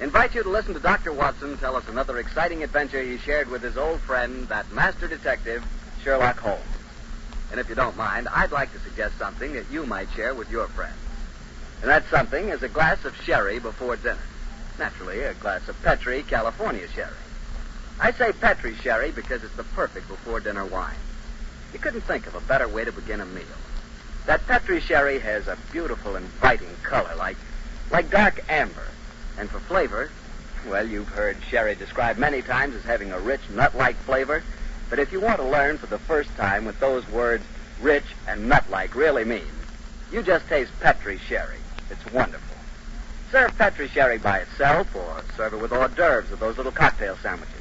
invite you to listen to Dr. Watson tell us another exciting adventure he shared with his old friend, that master detective, Sherlock Holmes. And if you don't mind, I'd like to suggest something that you might share with your friends. And that something is a glass of sherry before dinner. Naturally, a glass of Petri California sherry. I say Petri sherry because it's the perfect before dinner wine. You couldn't think of a better way to begin a meal. That Petri sherry has a beautiful, inviting color, like like dark amber. And for flavor, well, you've heard sherry described many times as having a rich, nut-like flavor. But if you want to learn for the first time what those words rich and nut-like really mean, you just taste Petri sherry. It's wonderful. Serve Petri sherry by itself or serve it with hors d'oeuvres of those little cocktail sandwiches.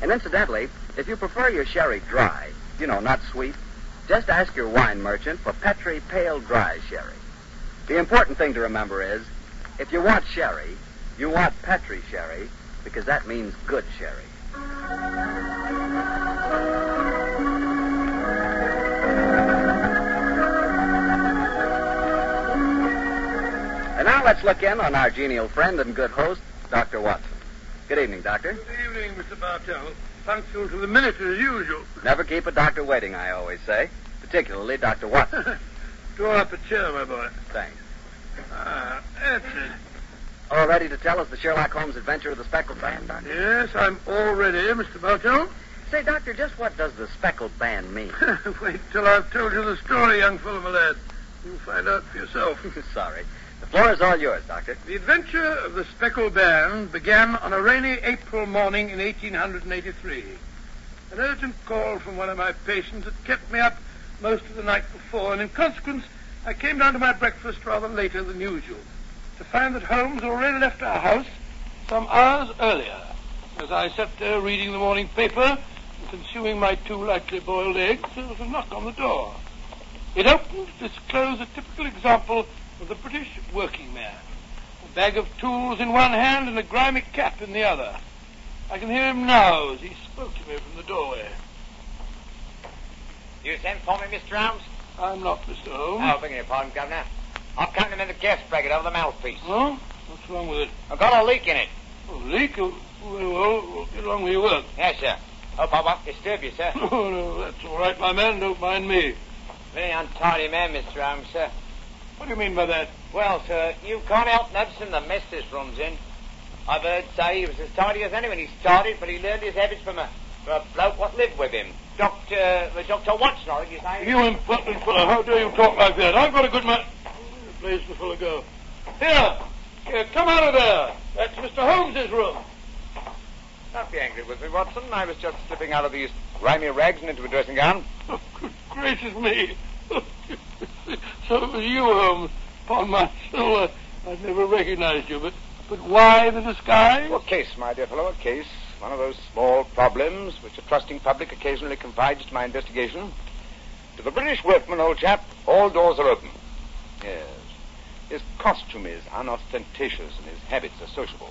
And incidentally, if you prefer your sherry dry, you know, not sweet, just ask your wine merchant for Petri Pale Dry Sherry. The important thing to remember is, if you want sherry, you want Petri sherry, because that means good sherry. And now let's look in on our genial friend and good host, Dr. Watson. Good evening, Doctor. Good evening, Mr. Bartell. Punctual to the minute as usual. Never keep a doctor waiting, I always say. Particularly Dr. Watson. Draw up a chair, my boy. Thanks. Ah, that's it. All ready to tell us the Sherlock Holmes adventure of the speckled band, Doctor? Yes, I'm all ready, Mr. Bartell. Say, Doctor, just what does the speckled band mean? Wait till I've told you the story, young fellow, my lad. You'll find out for yourself. Sorry. The floor is all yours, Doctor. The adventure of the Speckled Band began on a rainy April morning in 1883. An urgent call from one of my patients had kept me up most of the night before, and in consequence, I came down to my breakfast rather later than usual, to find that Holmes already left our house some hours earlier. As I sat there reading the morning paper and consuming my two lightly boiled eggs, there was a knock on the door. It opened to disclose a typical example of the British working man. A bag of tools in one hand and a grimy cap in the other. I can hear him now as he spoke to me from the doorway. You sent for me, Mr. Holmes? I'm not Mr. Holmes. Oh, beg your pardon, Governor. I'm counting in the gas bracket over the mouthpiece. Huh? What's wrong with it? I've got a leak in it. A leak? Oh, Well, well, get along with your work. Yes, sir. Hope I won't disturb you, sir. Oh, no, that's all right, my man. Don't mind me. Very untidy man, Mr. Holmes, sir. What do you mean by that? Well, sir, you can't help noticing the mess this room's in. I've heard say he was as tidy as anyone. He started, but he learned his habits from a, from a bloke what lived with him. Dr. Uh, Dr. Watson, I think his name. You impertinent fellow, how dare you talk like that? I've got a good man. Place the fellow go? Here! Here, come out of there! That's Mr. Holmes's room. Don't be angry with me, Watson. I was just slipping out of these grimy rags and into a dressing gown. Oh, good gracious me. so it was you, Holmes. Upon my soul, I, I'd never recognized you, but, but why the disguise? A case, my dear fellow, a case. One of those small problems which a trusting public occasionally confides to my investigation. To the British workman, old chap, all doors are open. Yes. His costume is unostentatious and his habits are sociable.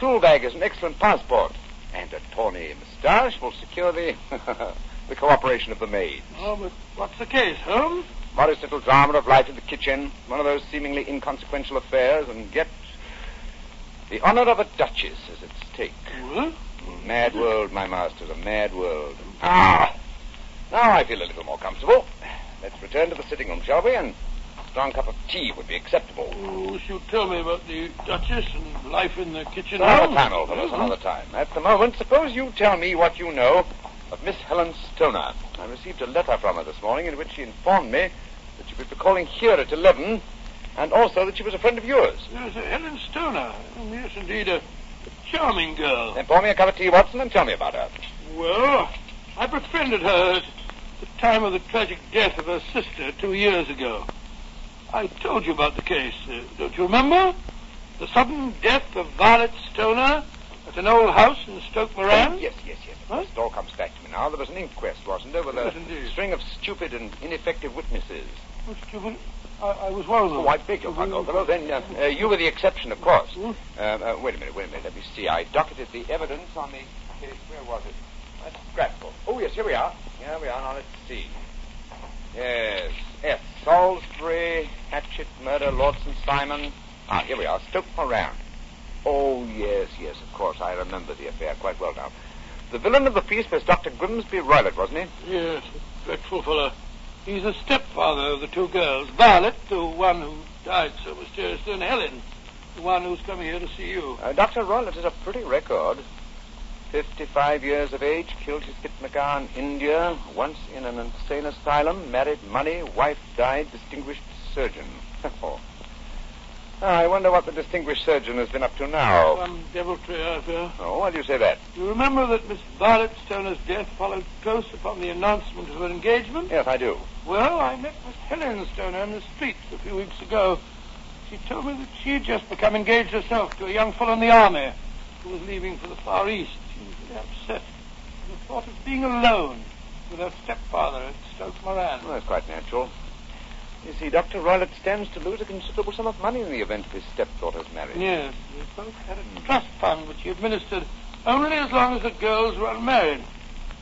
Tool bag is an excellent passport. And a tawny moustache will secure the the cooperation of the maid. Oh, but what's the case, Holmes? Modest little drama of life in the kitchen, one of those seemingly inconsequential affairs, and yet the honor of a duchess is at stake. What? Mad world, my masters, a mad world. Ah! Now I feel a little more comfortable. Let's return to the sitting room, shall we? And strong cup of tea would be acceptable. Oh, you'd tell me about the Duchess and life in the kitchen. Another old fellows, another time. At the moment, suppose you tell me what you know of Miss Helen Stoner. I received a letter from her this morning in which she informed me that she would be calling here at 11, and also that she was a friend of yours. Yes, uh, Helen Stoner. Oh, yes, indeed, a, a charming girl. Then pour me a cup of tea, Watson, and tell me about her. Well, I befriended her at the time of the tragic death of her sister two years ago. I told you about the case, uh, don't you remember? The sudden death of Violet Stoner, At an old house in Stoke Moran? Yes, yes, yes. Huh? It all comes back to me now. There was an inquest, wasn't there, with a indeed. string of stupid and ineffective witnesses. Oh, stupid. I, I was one of them. Oh, I beg your pardon, old fellow. Then uh, uh, you were the exception, of course. Hmm? Uh, uh, wait a minute, wait a minute. Let me see. I docketed the evidence on the case. Where was it? That's Scrapbook. Oh, yes, here we are. Here we are. Now, let's see. Yes. F. Salisbury, Hatchet, Murder, Lordson, Simon. Ah, here we are. Stoke Moran. Oh, yes, yes, of course. I remember the affair quite well now. The villain of the piece was Dr. Grimsby Roylott, wasn't he? Yes, a dreadful fellow. He's the stepfather of the two girls. Violet, the one who died so mysteriously, and Helen, the one who's coming here to see you. Uh, Dr. Roylott has a pretty record. 55 years of age, killed his khitmutgar in India, once in an insane asylum, married money, wife died, distinguished surgeon. Oh. I wonder what the distinguished surgeon has been up to now. Some deviltry, I fear. Oh, why do you say that? You remember that Miss Violet Stoner's death followed close upon the announcement of her engagement? Yes, I do. Well, I met Miss Helen Stoner in the streets a few weeks ago. She told me that she had just become engaged herself to a young fellow in the army who was leaving for the Far East. She was very upset. At the thought of being alone with her stepfather at Stoke Moran. Well, that's quite natural. You see, Dr. Roylott stands to lose a considerable sum of money in the event of his stepdaughter's marriage. Yes, they both had a trust fund which he administered only as long as the girls were unmarried.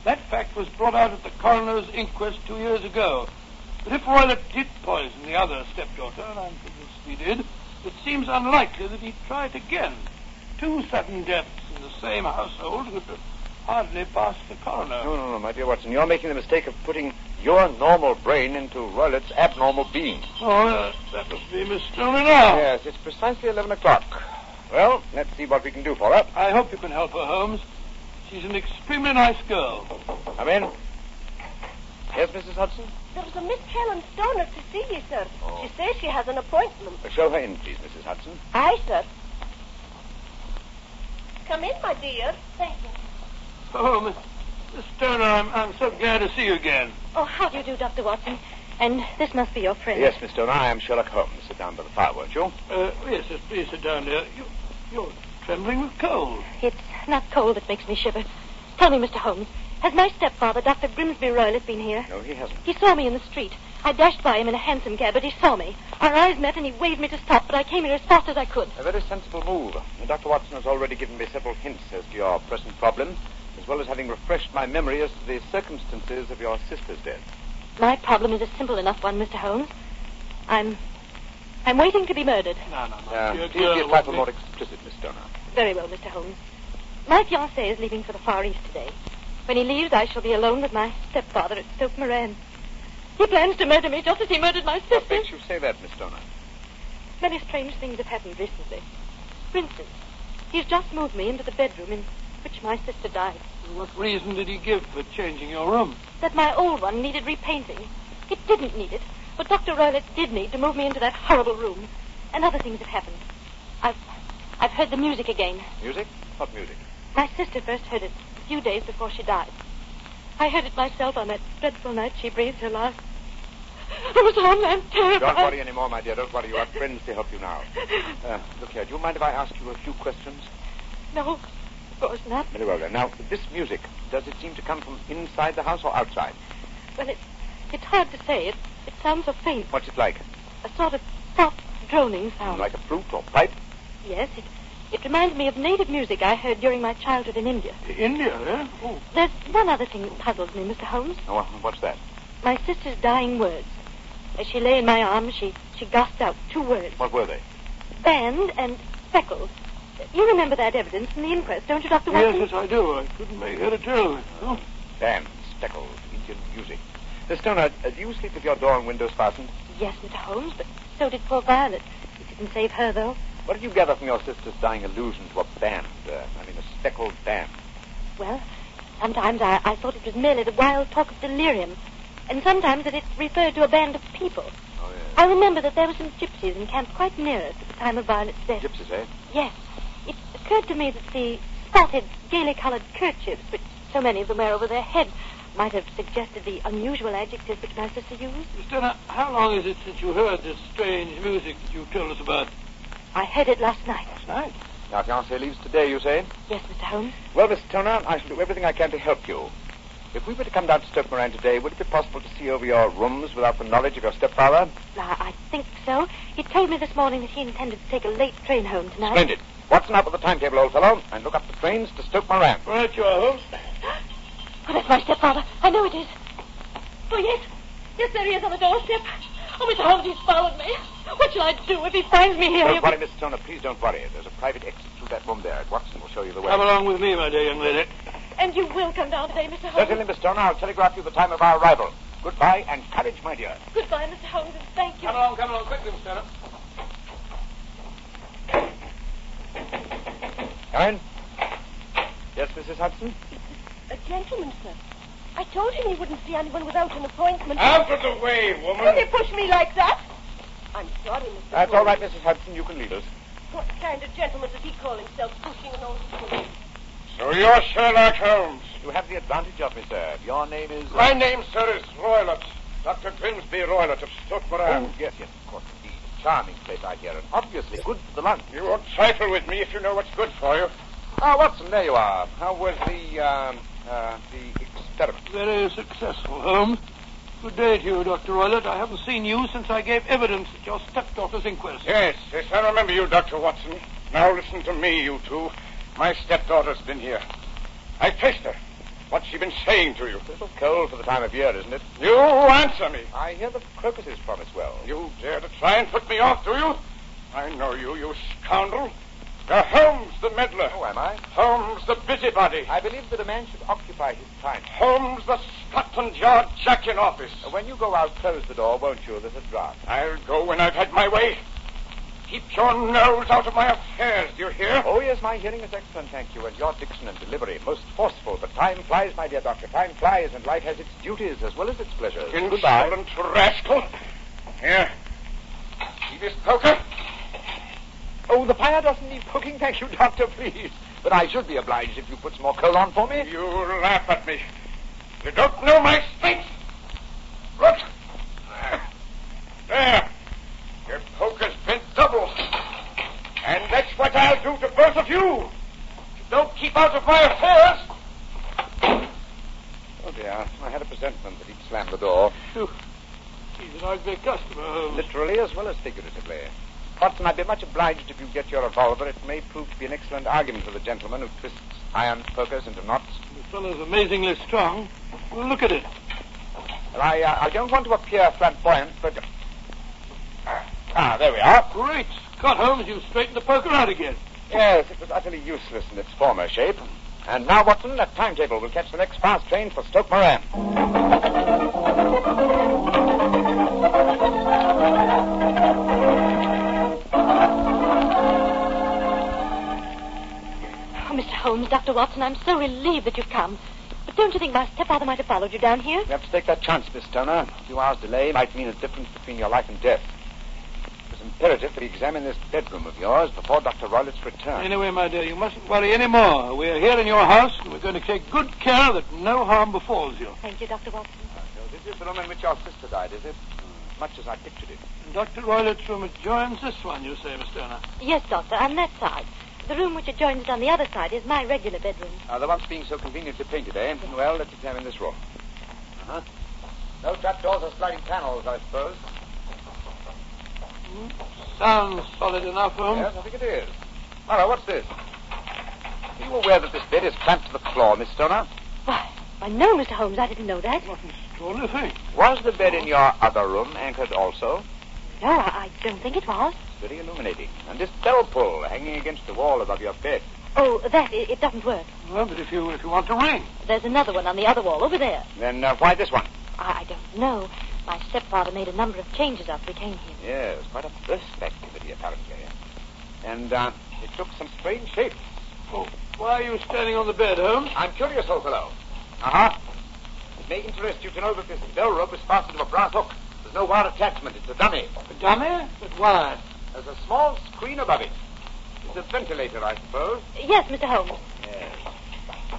That fact was brought out at the coroner's inquest two years ago. But if Roylott did poison the other stepdaughter, and I'm convinced he did, it seems unlikely that he'd try it again. Two sudden deaths in the same household would hardly pass the coroner. No, no, no, my dear Watson. You're making the mistake of putting your normal brain into Roylott's abnormal being. Oh, uh, that must be Miss Stoner now. Yes, it's precisely 11 o'clock. Well, let's see what we can do for her. I hope you can help her, Holmes. She's an extremely nice girl. Come in. Yes, Mrs. Hudson? There's a Miss Helen Stoner to see you, sir. Oh. She says she has an appointment. Uh, Show her in, please, Mrs. Hudson. Aye, sir. Come in, my dear. Thank you. Oh, Miss, Miss Stoner, I'm, I'm so glad to see you again. Oh, how do you do, Dr. Watson? And this must be your friend. Yes, Miss Stoner, I am Sherlock Holmes. Sit down by the fire, won't you? Uh, yes, yes, please sit down there. You, you're trembling with cold. It's not cold that makes me shiver. Tell me, Mr. Holmes, has my stepfather, Dr. Grimsby Roylott, been here? No, he hasn't. He saw me in the street. I dashed by him in a hansom cab, but he saw me. Our eyes met, and he waved me to stop, but I came here as fast as I could. A very sensible move. Dr. Watson has already given me several hints as to your present problem, as well as having refreshed my memory as to the circumstances of your sister's death. My problem is a simple enough one, Mr. Holmes. I'm... I'm waiting to be murdered. No, no, no. Uh, dear please girl, be a trifle more explicit, Miss Stoner. Very well, Mr. Holmes. My fiancé is leaving for the Far East today. When he leaves, I shall be alone with my stepfather at Stoke Moran. He plans to murder me just as he murdered my What sister. makes you say that, Miss Stoner? Many strange things have happened recently. For instance, he's just moved me into the bedroom in which my sister died. What reason did he give for changing your room? That my old one needed repainting. It didn't need it, but Dr. Roylott did need to move me into that horrible room. And other things have happened. I've, I've heard the music again. Music? What music? My sister first heard it a few days before she died. I heard it myself on that dreadful night she breathed her last. I was on and terrified. Don't worry any more, my dear. Don't worry. You have friends to help you now. Uh, look here. Do you mind if I ask you a few questions? No, of course not. Very well, then. Now, this music, does it seem to come from inside the house or outside? Well, it's, it's hard to say. It, it sounds so faint. What's it like? A sort of soft droning sound. Like a flute or pipe? Yes, it, it reminds me of native music I heard during my childhood in India. India, eh? Oh, There's one other thing that puzzles me, Mr. Holmes. Oh, wha- what's that? My sister's dying words. As she lay in my arms, she, she gasped out two words. What were they? Band and speckles. You remember that evidence from the inquest, don't you, Dr. yes, Watson? yes, yes, I do. I couldn't make head or tail of it. Oh, Band, speckles, Indian music. Miss Stoner, uh, do you sleep with your door and windows fastened? Yes, Mr. Holmes, but so did poor Violet. It didn't save her, though. What did you gather from your sister's dying allusion to a band? Uh, I mean, a speckled band. Well, sometimes I, I thought it was merely the wild talk of delirium, and sometimes that it referred to a band of people. Oh, yes. I remember that there were some gypsies encamped quite near us at the time of Violet's death. Gypsies, eh? Yes. It occurred to me that the spotted, gaily colored kerchiefs, which so many of them wear over their heads, might have suggested the unusual adjectives which my sister used. Miss Stoner, how long is it since you heard this strange music that you told us about I heard it last night. last night? Your fiancée leaves today, you say? Yes, Mr. Holmes. Well, Miss Stoner, I shall do everything I can to help you. If we were to come down to Stoke Moran today, would it be possible to see over your rooms without the knowledge of your stepfather? I, I think so. He told me this morning that he intended to take a late train home tonight. Splendid. Watson, up with the timetable, old fellow, and look up the trains to Stoke Moran. Right you are, Holmes. Oh, that's my stepfather. I know it is. Oh, yes. Yes, there he is on the doorstep. Oh, Mr. Holmes, he's followed me. What shall I do if he finds me here? Don't worry, Miss Stoner. Please don't worry. There's a private exit through that room there. Watson will show you the way. Come along with me, my dear young lady. And you will come down today, Mr. Holmes. Certainly, Miss Stoner. I'll telegraph you the time of our arrival. Goodbye and courage, my dear. Goodbye, Mr. Holmes, and thank you. Come along, come along, quickly, Miss Stoner. Come in. Yes, Mrs. Hudson? A gentleman, sir. I told him he wouldn't see anyone without an appointment. Out of the way, woman. Will woman. he push me like that? I'm sorry, Mr. That's Holmes. all right, Mrs. Hudson. You can leave us. What kind of gentleman does he call himself, pushing an old woman? So you're Sherlock Holmes. You have the advantage of me, sir. Your name is... uh, My name, sir, is Roylott. Dr. Grimsby Roylott of Stoke Moran. Oh, yes, yes, of course, indeed. Charming place, I hear, and obviously good for the lunch. You won't trifle with me if you know what's good for you. Ah, Watson, there you are. How was the, um, uh, the experiment? Very successful, Holmes. Good day to you, Dr. Roylott. I haven't seen you since I gave evidence at your stepdaughter's inquest. Yes, yes, I remember you, Dr. Watson. Now listen to me, you two. My stepdaughter's been here. I faced her. What's she been saying to you? A little cold for the time of year, isn't it? You answer me. I hear the crocuses promise well. You dare to try and put me off, do you? I know you, you scoundrel. You're Holmes the meddler. Oh, am I? Holmes the busybody. I believe that a man should occupy his time. Holmes the Scotland Yard jack in office. When you go out, close the door, won't you? There's a draft. I'll go when I've had my way. Keep your nose out of my affairs, do you hear? Oh, yes, my hearing is excellent, thank you, and your diction and delivery most forceful. But time flies, my dear doctor. Time flies, and life has its duties as well as its pleasures. Goodbye. Insolent rascal. Here. See this poker? Oh, the fire doesn't need cooking, thank you, doctor, please. But I should be obliged if you put some more coal on for me. You laugh at me. You don't know my strength. Look. There. Your poker's bent double. And that's what I'll do to both of you. Don't keep out of my affairs. Oh, dear. I had a presentiment that he'd slam the door. He's an ugly customer, Holmes. Literally as well as figuratively. Watson, I'd be much obliged if you get your revolver. It may prove to be an excellent argument for the gentleman who twists iron pokers into knots. The fellow's amazingly strong. Look at it. Well, I, uh, I don't want to appear flamboyant, but... Ah, there we are. Great Scott, Holmes, you've straightened the poker out again. Yes, it was utterly useless in its former shape. And now, Watson, that timetable will catch the next fast train for Stoke Moran. Oh, Mr. Holmes, Dr. Watson, I'm so relieved that you've come. But don't you think my stepfather might have followed you down here? You have to take that chance, Miss Stoner. A few hours' delay might mean a difference between your life and death. It was imperative that we examine this bedroom of yours before Dr. Roylott's return. Anyway, my dear, you mustn't worry any more. We're here in your house, and we're going to take good care that no harm befalls you. Thank you, Dr. Watson. So this is the room in which your sister died, is it? Much as I pictured it. And Dr. Roylott's room adjoins this one, you say, Miss Stoner? Yes, Doctor, on that side. The room which adjoins it on the other side is my regular bedroom. Uh, the one's being so conveniently painted, eh? Well, let's examine this room. Uh-huh. No trapdoors or sliding panels, I suppose. Sounds solid enough, Holmes. Yes, I think it is. Mara, what's this? Are you aware that this bed is clamped to the floor, Miss Stoner? Why, why, no, Mr. Holmes, I didn't know that. What an extraordinary thing. Was the bed in your other room anchored also? No, I, I don't think it was. It's very illuminating. And this bell pull hanging against the wall above your bed. Oh, that, it, it doesn't work. Well, but if you if you want to ring. There's another one on the other wall over there. Then uh, why this one? I, I don't know. My stepfather made a number of changes after he came here. Yes, quite a burst of activity, apparently. And uh, it took some strange shapes. Oh, why are you standing on the bed, Holmes? I'm curious, old fellow. Uh-huh. It may interest you to know that this bell rope is fastened to a brass hook. There's no wire attachment. It's a dummy. A dummy? But why? There's a small screen above it. It's a ventilator, I suppose. Yes, Mr. Holmes. Yes.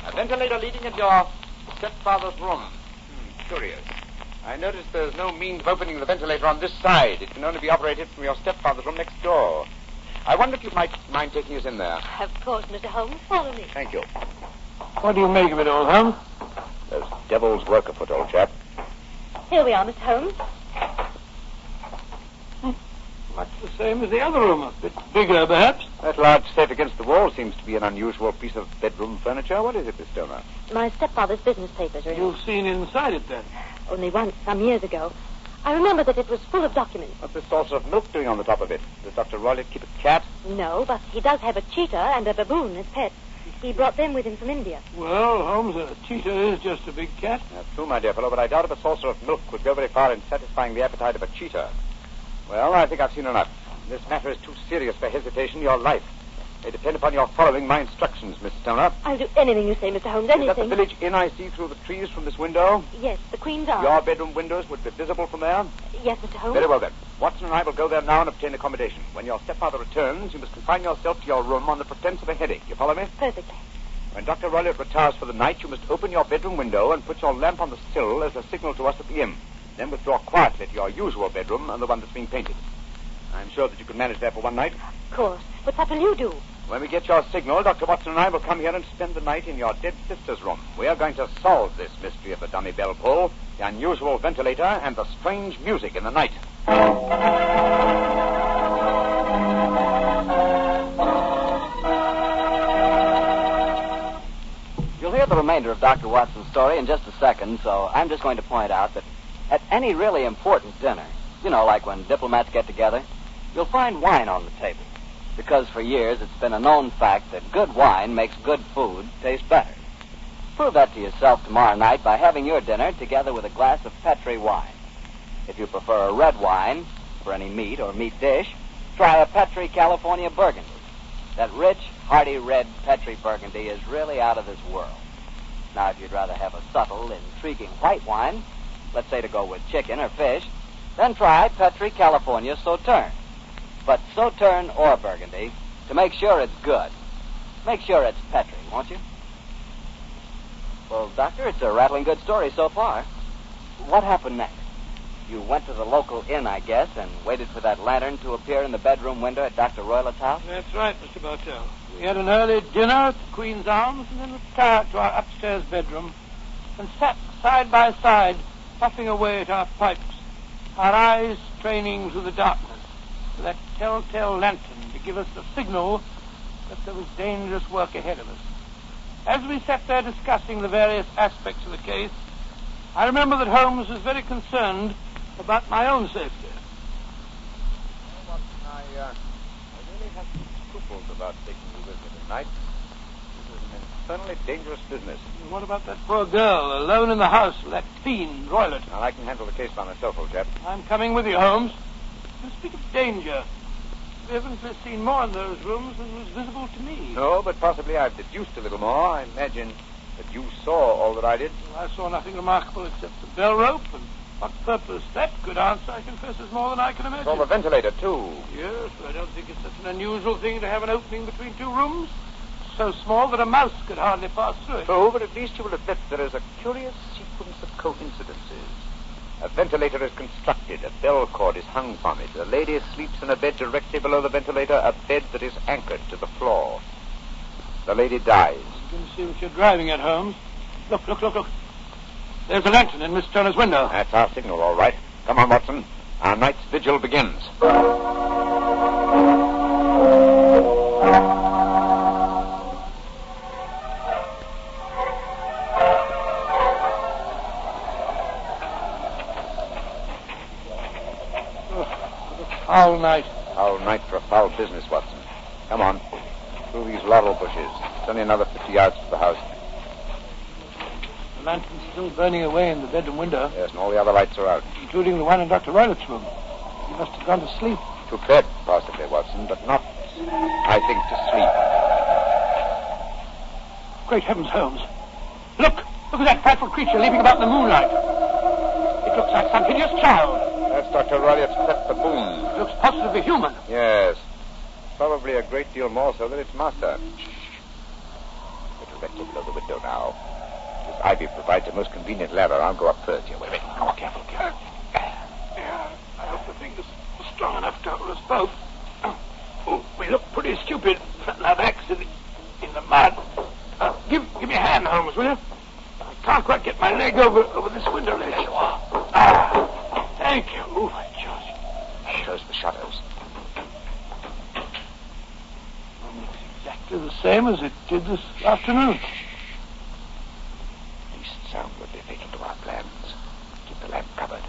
A ventilator leading into your stepfather's room. Hmm, curious. I notice there's no means of opening the ventilator on this side. It can only be operated from your stepfather's room next door. I wonder if you might mind taking us in there. Of course, Mr. Holmes. Follow me. Thank you. What do you make of it old Holmes? There's devil's work afoot, old chap. Here we are, Mr. Holmes. Much the same as the other room. A bit bigger, perhaps. That large safe against the wall seems to be an unusual piece of bedroom furniture. What is it, Miss Stoner? My stepfather's business papers are in it. You've seen inside it, then. Only once, some years ago. I remember that it was full of documents. What's this saucer of milk doing on the top of it? Does Dr. Roylott keep a cat? No, but he does have a cheetah and a baboon as pets. He brought them with him from India. Well, Holmes, a cheetah is just a big cat. That's true, my dear fellow, but I doubt if a saucer of milk would go very far in satisfying the appetite of a cheetah. Well, I think I've seen enough. This matter is too serious for hesitation. Your life may depend upon your following my instructions, Miss Stoner. I'll do anything you say, Mr. Holmes, Is that the village inn I see through the trees from this window? Yes, the Queen's Arms. Your bedroom windows would be visible from there? Yes, Mr. Holmes. Very well, then. Watson and I will go there now and obtain accommodation. When your stepfather returns, you must confine yourself to your room on the pretense of a headache. You follow me? Perfectly. When Dr. Roylott retires for the night, you must open your bedroom window and put your lamp on the sill as a signal to us at the inn. Then withdraw quietly to your usual bedroom and the one that's being painted. I'm sure that you can manage there for one night. Of course. But what will you do? When we get your signal, Dr. Watson and I will come here and spend the night in your dead sister's room. We are going to solve this mystery of the dummy bell pull, the unusual ventilator, and the strange music in the night. You'll hear the remainder of Dr. Watson's story in just a second, so I'm just going to point out that at any really important dinner, you know, like when diplomats get together, you'll find wine on the table. Because for years it's been a known fact that good wine makes good food taste better. Prove that to yourself tomorrow night by having your dinner together with a glass of Petri wine. If you prefer a red wine for any meat or meat dish, try a Petri California Burgundy. That rich, hearty red Petri Burgundy is really out of this world. Now, if you'd rather have a subtle, intriguing white wine, let's say to go with chicken or fish, then try Petri California Sauterne. But Sauterne or Burgundy, to make sure it's good, make sure it's Petri, won't you? Well, Doctor, it's a rattling good story so far. What happened next? You went to the local inn, I guess, and waited for that lantern to appear in the bedroom window at Dr. Roylott's house? That's right, Mr. Bartell. We had an early dinner at the Queen's Arms and then retired to our upstairs bedroom and sat side by side, puffing away at our pipes, our eyes straining through the darkness that telltale lantern to give us the signal that there was dangerous work ahead of us. As we sat there discussing the various aspects of the case, I remember that Holmes was very concerned about my own safety. Watson, I, uh, I really have some scruples about taking you with me tonight. This is an infernally dangerous business. And What about that poor girl alone in the house with that fiend, Roylott? Now, I can handle the case by myself, old chap. I'm coming with you, Holmes. You speak of danger. We haven't seen more in those rooms than was visible to me. No, but possibly I've deduced a little more. I imagine that you saw all that I did. I saw nothing remarkable except the bell rope, and what purpose that could answer, I confess, is more than I can imagine. Saw the ventilator, too. Yes, but I don't think it's such an unusual thing to have an opening between two rooms. So small that a mouse could hardly pass through it. True, but at least you will admit there is a curious sequence of coincidences. A ventilator is constructed, a bell cord is hung from it. A lady sleeps in a bed directly below the ventilator, a bed that is anchored to the floor. The lady dies. You can see what you're driving at, Holmes. Look, look, look, look. There's a lantern in Miss Stoner's window. That's our signal, all right. Come on, Watson. Our night's vigil begins. Foul night. Foul night for a foul business, Watson. Come on. Through these laurel bushes. It's only another 50 yards to the house. The lantern's still burning away in the bedroom window, Yes, and all the other lights are out. including the one in Dr. Roylott's room. He must have gone to sleep. To bed, possibly, Watson, but not, I think, to sleep. Great heavens, Holmes. Look! Look at that frightful creature leaping about in the moonlight. It looks like some hideous child. That's Dr. Roylott's pet baboon. It looks positively human. Yes. Probably a great deal more so than its master. Shh. Little vector below the window now. This ivy provides a most convenient ladder. I'll go up first. Here, wait a minute. Come on, careful, careful. Uh, yeah, I hope the thing is strong enough to hold us both. Oh, we look pretty stupid, flattening accident in the, in the mud. Uh, give, give me a hand, Holmes, will you? I can't quite get my leg over, over this window ledge. There you are. Same as it did this afternoon. Least sound would be fatal to our plans. Keep the lamp covered,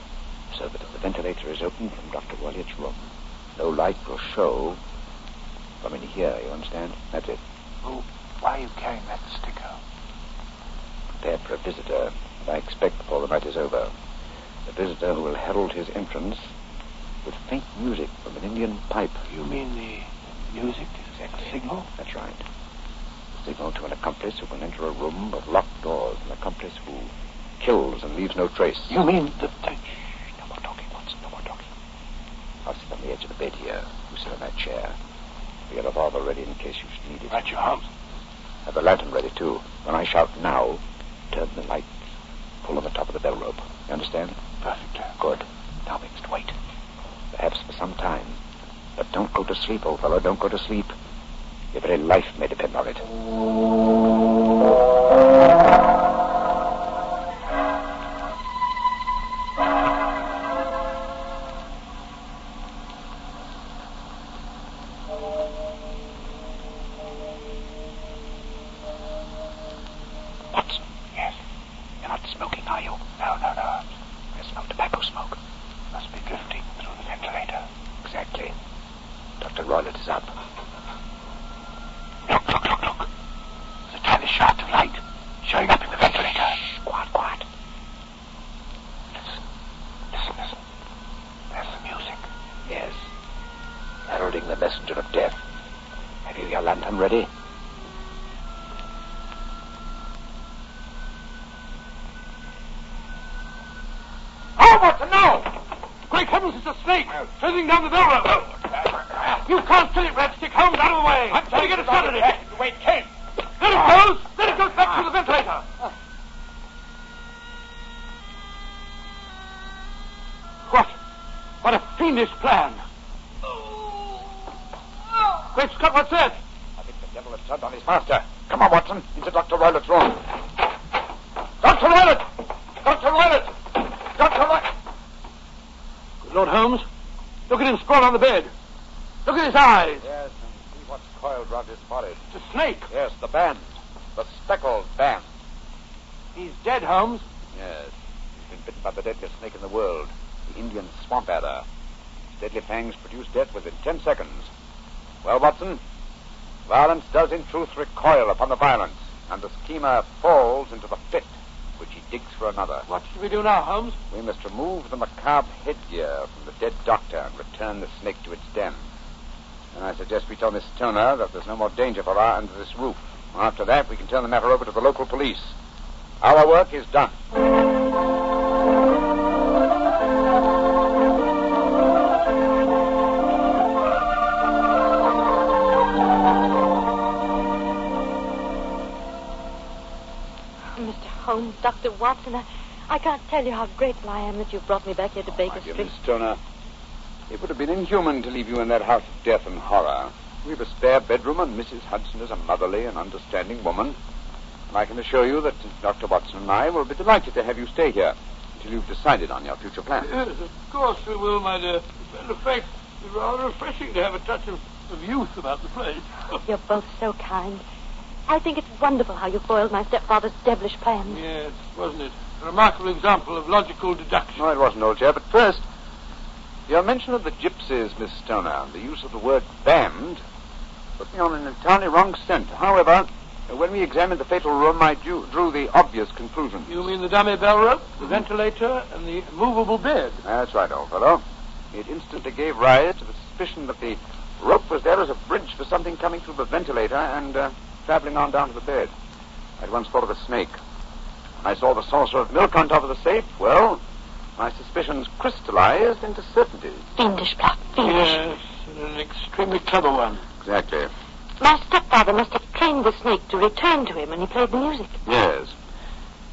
so that if the ventilator is open from Dr. Wyatt's room, no light will show from in here, you understand? That's it. Oh, why are you carrying that sticker? Prepared for a visitor, and I expect before the night is over. A visitor who will herald his entrance with faint music from an Indian pipe. You mean the music? Exactly. Signal? That's right. A signal to an accomplice who can enter a room with locked doors. An accomplice who kills and leaves no trace. You mean that... that no more talking, Watson. No more talking. I'll sit on the edge of the bed here. You sit on that chair. We got a revolver ready in case you should need it. Right, your Holmes. Have the lantern ready, too. When I shout now, turn the light. Pull on the top of the bell rope. You understand? Perfectly. Good. Now we must wait. Perhaps for some time. But don't go to sleep, old fellow. Don't go to sleep. Your very life may depend on it. Down the bell rope! You can't kill it, Redstick. Holmes, out of the way! I'm trying to get a shot at it! Wait, Kate! There it goes! There it goes back through the ventilator! What? What a fiendish plan! Great Scott, what's that? I think the devil has turned on his master. Come on, Watson, into Dr. Roylott's room. Dr. Roylott! Dr. Roylott! Dr. Roylott! Good Lord Holmes, look at him sprawled on the bed. Look at his eyes. Yes, and see what's coiled round his forehead. It's a snake. Yes, the band. The speckled band. He's dead, Holmes. Yes. He's been bitten by the deadliest snake in the world, the Indian swamp adder. Its deadly fangs produce death within ten seconds. Well, Watson, violence does in truth recoil upon the violence, and the schemer falls into the pit digs for another. What should we do now, Holmes? We must remove the macabre headgear from the dead doctor and return the snake to its den. And I suggest we tell Miss Stoner that there's no more danger for her under this roof. After that, we can turn the matter over to the local police. Our work is done. Dr. Watson, I, I can't tell you how grateful I am that you've brought me back here to Baker My Street. Miss Stoner, it would have been inhuman to leave you in that house of death and horror. We've a spare bedroom, and Mrs. Hudson is a motherly and understanding woman. And I can assure you that Dr. Watson and I will be delighted to have you stay here until you've decided on your future plans. Yes, of course we will, my dear. As a matter fact, it's rather refreshing to have a touch of, of youth about the place. You're both so kind. I think it's wonderful how you foiled my stepfather's devilish plans. yes, wasn't it? A remarkable example of logical deduction. No, it wasn't, old chap. But first, your mention of the gypsies, Miss Stoner, and the use of the word band, put me on an entirely wrong scent. However, when we examined the fatal room, I drew, drew the obvious conclusion. You mean the dummy bell rope, the ventilator, and the movable bed? That's right, old fellow. It instantly gave rise to the suspicion that the rope was there as a bridge for something coming through the ventilator and uh, traveling on down to the bed. I at once thought of a snake. When I saw the saucer of milk on top of the safe, well, my suspicions crystallized into certainty. Fiendish plot, fiendish. Yes, and an extremely clever one. Exactly. My stepfather must have trained the snake to return to him when he played the music. Yes.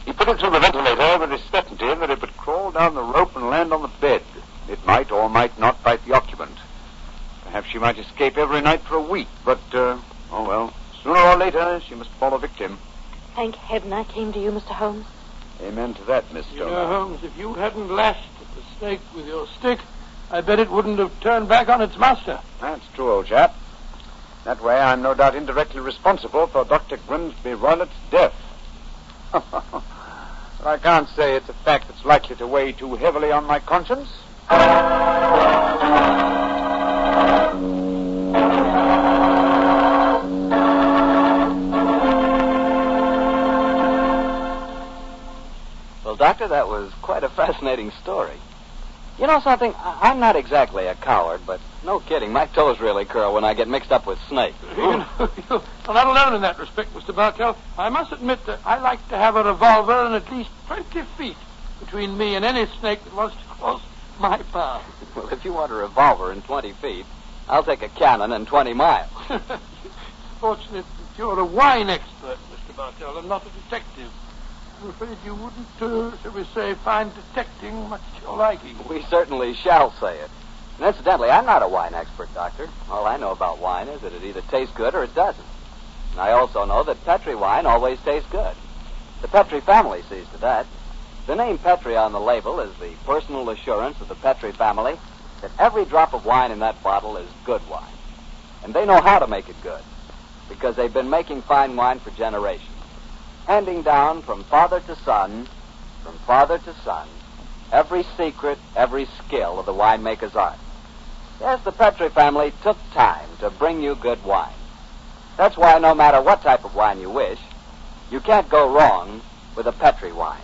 He put it through the ventilator with the certainty that it would crawl down the rope and land on the bed. It might or might not bite the occupant. Perhaps she might escape every night for a week, but, uh, oh well, sooner or later she must fall a victim. Thank heaven I came to you, Mr. Holmes. Amen to that, Miss You know, Holmes, if you hadn't lashed at the snake with your stick, I bet it wouldn't have turned back on its master. That's true, old chap. That way, I'm no doubt indirectly responsible for Dr. Grimsby Roylott's death. but I can't say it's a fact that's likely to weigh too heavily on my conscience. Doctor, that was quite a fascinating story. You know something? I- I'm not exactly a coward, but no kidding. My toes really curl when I get mixed up with snakes. You know, you're not alone in that respect, Mr. Bartell. I must admit that I like to have a revolver and at least 20 feet between me and any snake that wants to cross my path. Well, if you want a revolver in 20 feet, I'll take a cannon in 20 miles. Fortunate that you're a wine expert, Mr. Bartell, and not a detective. I'm afraid you wouldn't, uh, shall we say, find detecting much to your liking. We certainly shall say it. And incidentally, I'm not a wine expert, Doctor. All I know about wine is that it either tastes good or it doesn't. And I also know that Petri wine always tastes good. The Petri family sees to that. The name Petri on the label is the personal assurance of the Petri family that every drop of wine in that bottle is good wine. And they know how to make it good because they've been making fine wine for generations, handing down from father to son, from father to son, every secret, every skill of the winemaker's art. Yes, the Petri family took time to bring you good wine. That's why no matter what type of wine you wish, you can't go wrong with a Petri wine.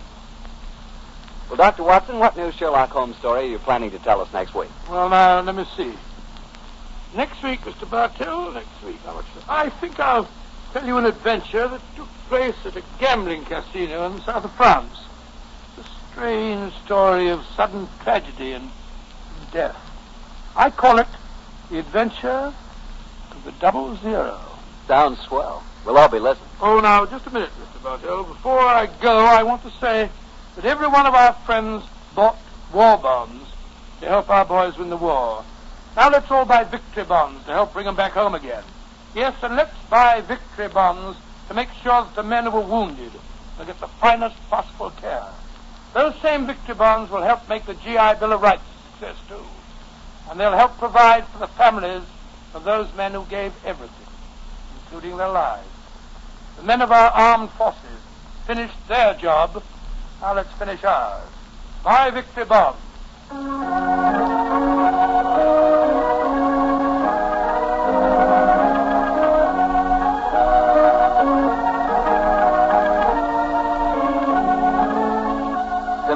Well, Dr. Watson, what new Sherlock Holmes story are you planning to tell us next week? Well, now, let me see. Next week, Mr. Bartell, next week. I think I'll tell you an adventure that took place at a gambling casino in the south of France. A strange story of sudden tragedy and death. I call it The Adventure of the Double Zero. Sounds swell. We'll all be listening. Oh, now, just a minute, Mr. Bartell. Before I go, I want to say that every one of our friends bought war bonds to help our boys win the war. Now let's all buy victory bonds to help bring them back home again. Yes, and let's buy victory bonds to make sure that the men who were wounded will get the finest possible care. Those same victory bonds will help make the GI Bill of Rights a success, too. And they'll help provide for the families of those men who gave everything, including their lives. The men of our armed forces finished their job. Now let's finish ours. Buy victory bonds.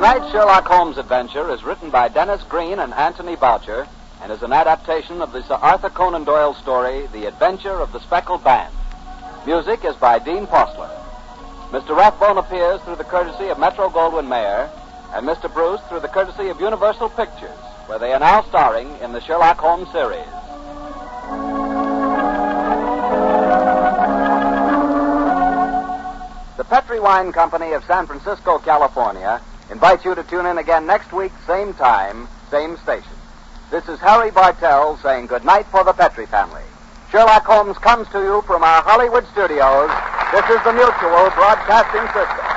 Tonight's Sherlock Holmes adventure is written by Denis Green and Anthony Boucher and is an adaptation of the Sir Arthur Conan Doyle story, The Adventure of the Speckled Band. Music is by Dean Fossler. Mr. Rathbone appears through the courtesy of Metro Goldwyn Mayer, and Mr. Bruce through the courtesy of Universal Pictures, where they are now starring in the Sherlock Holmes series. The Petri Wine Company of San Francisco, California, invites you to tune in again next week, same time, same station. This is Harry Bartell saying good night for the Petri family. Sherlock Holmes comes to you from our Hollywood studios. This is the Mutual Broadcasting System.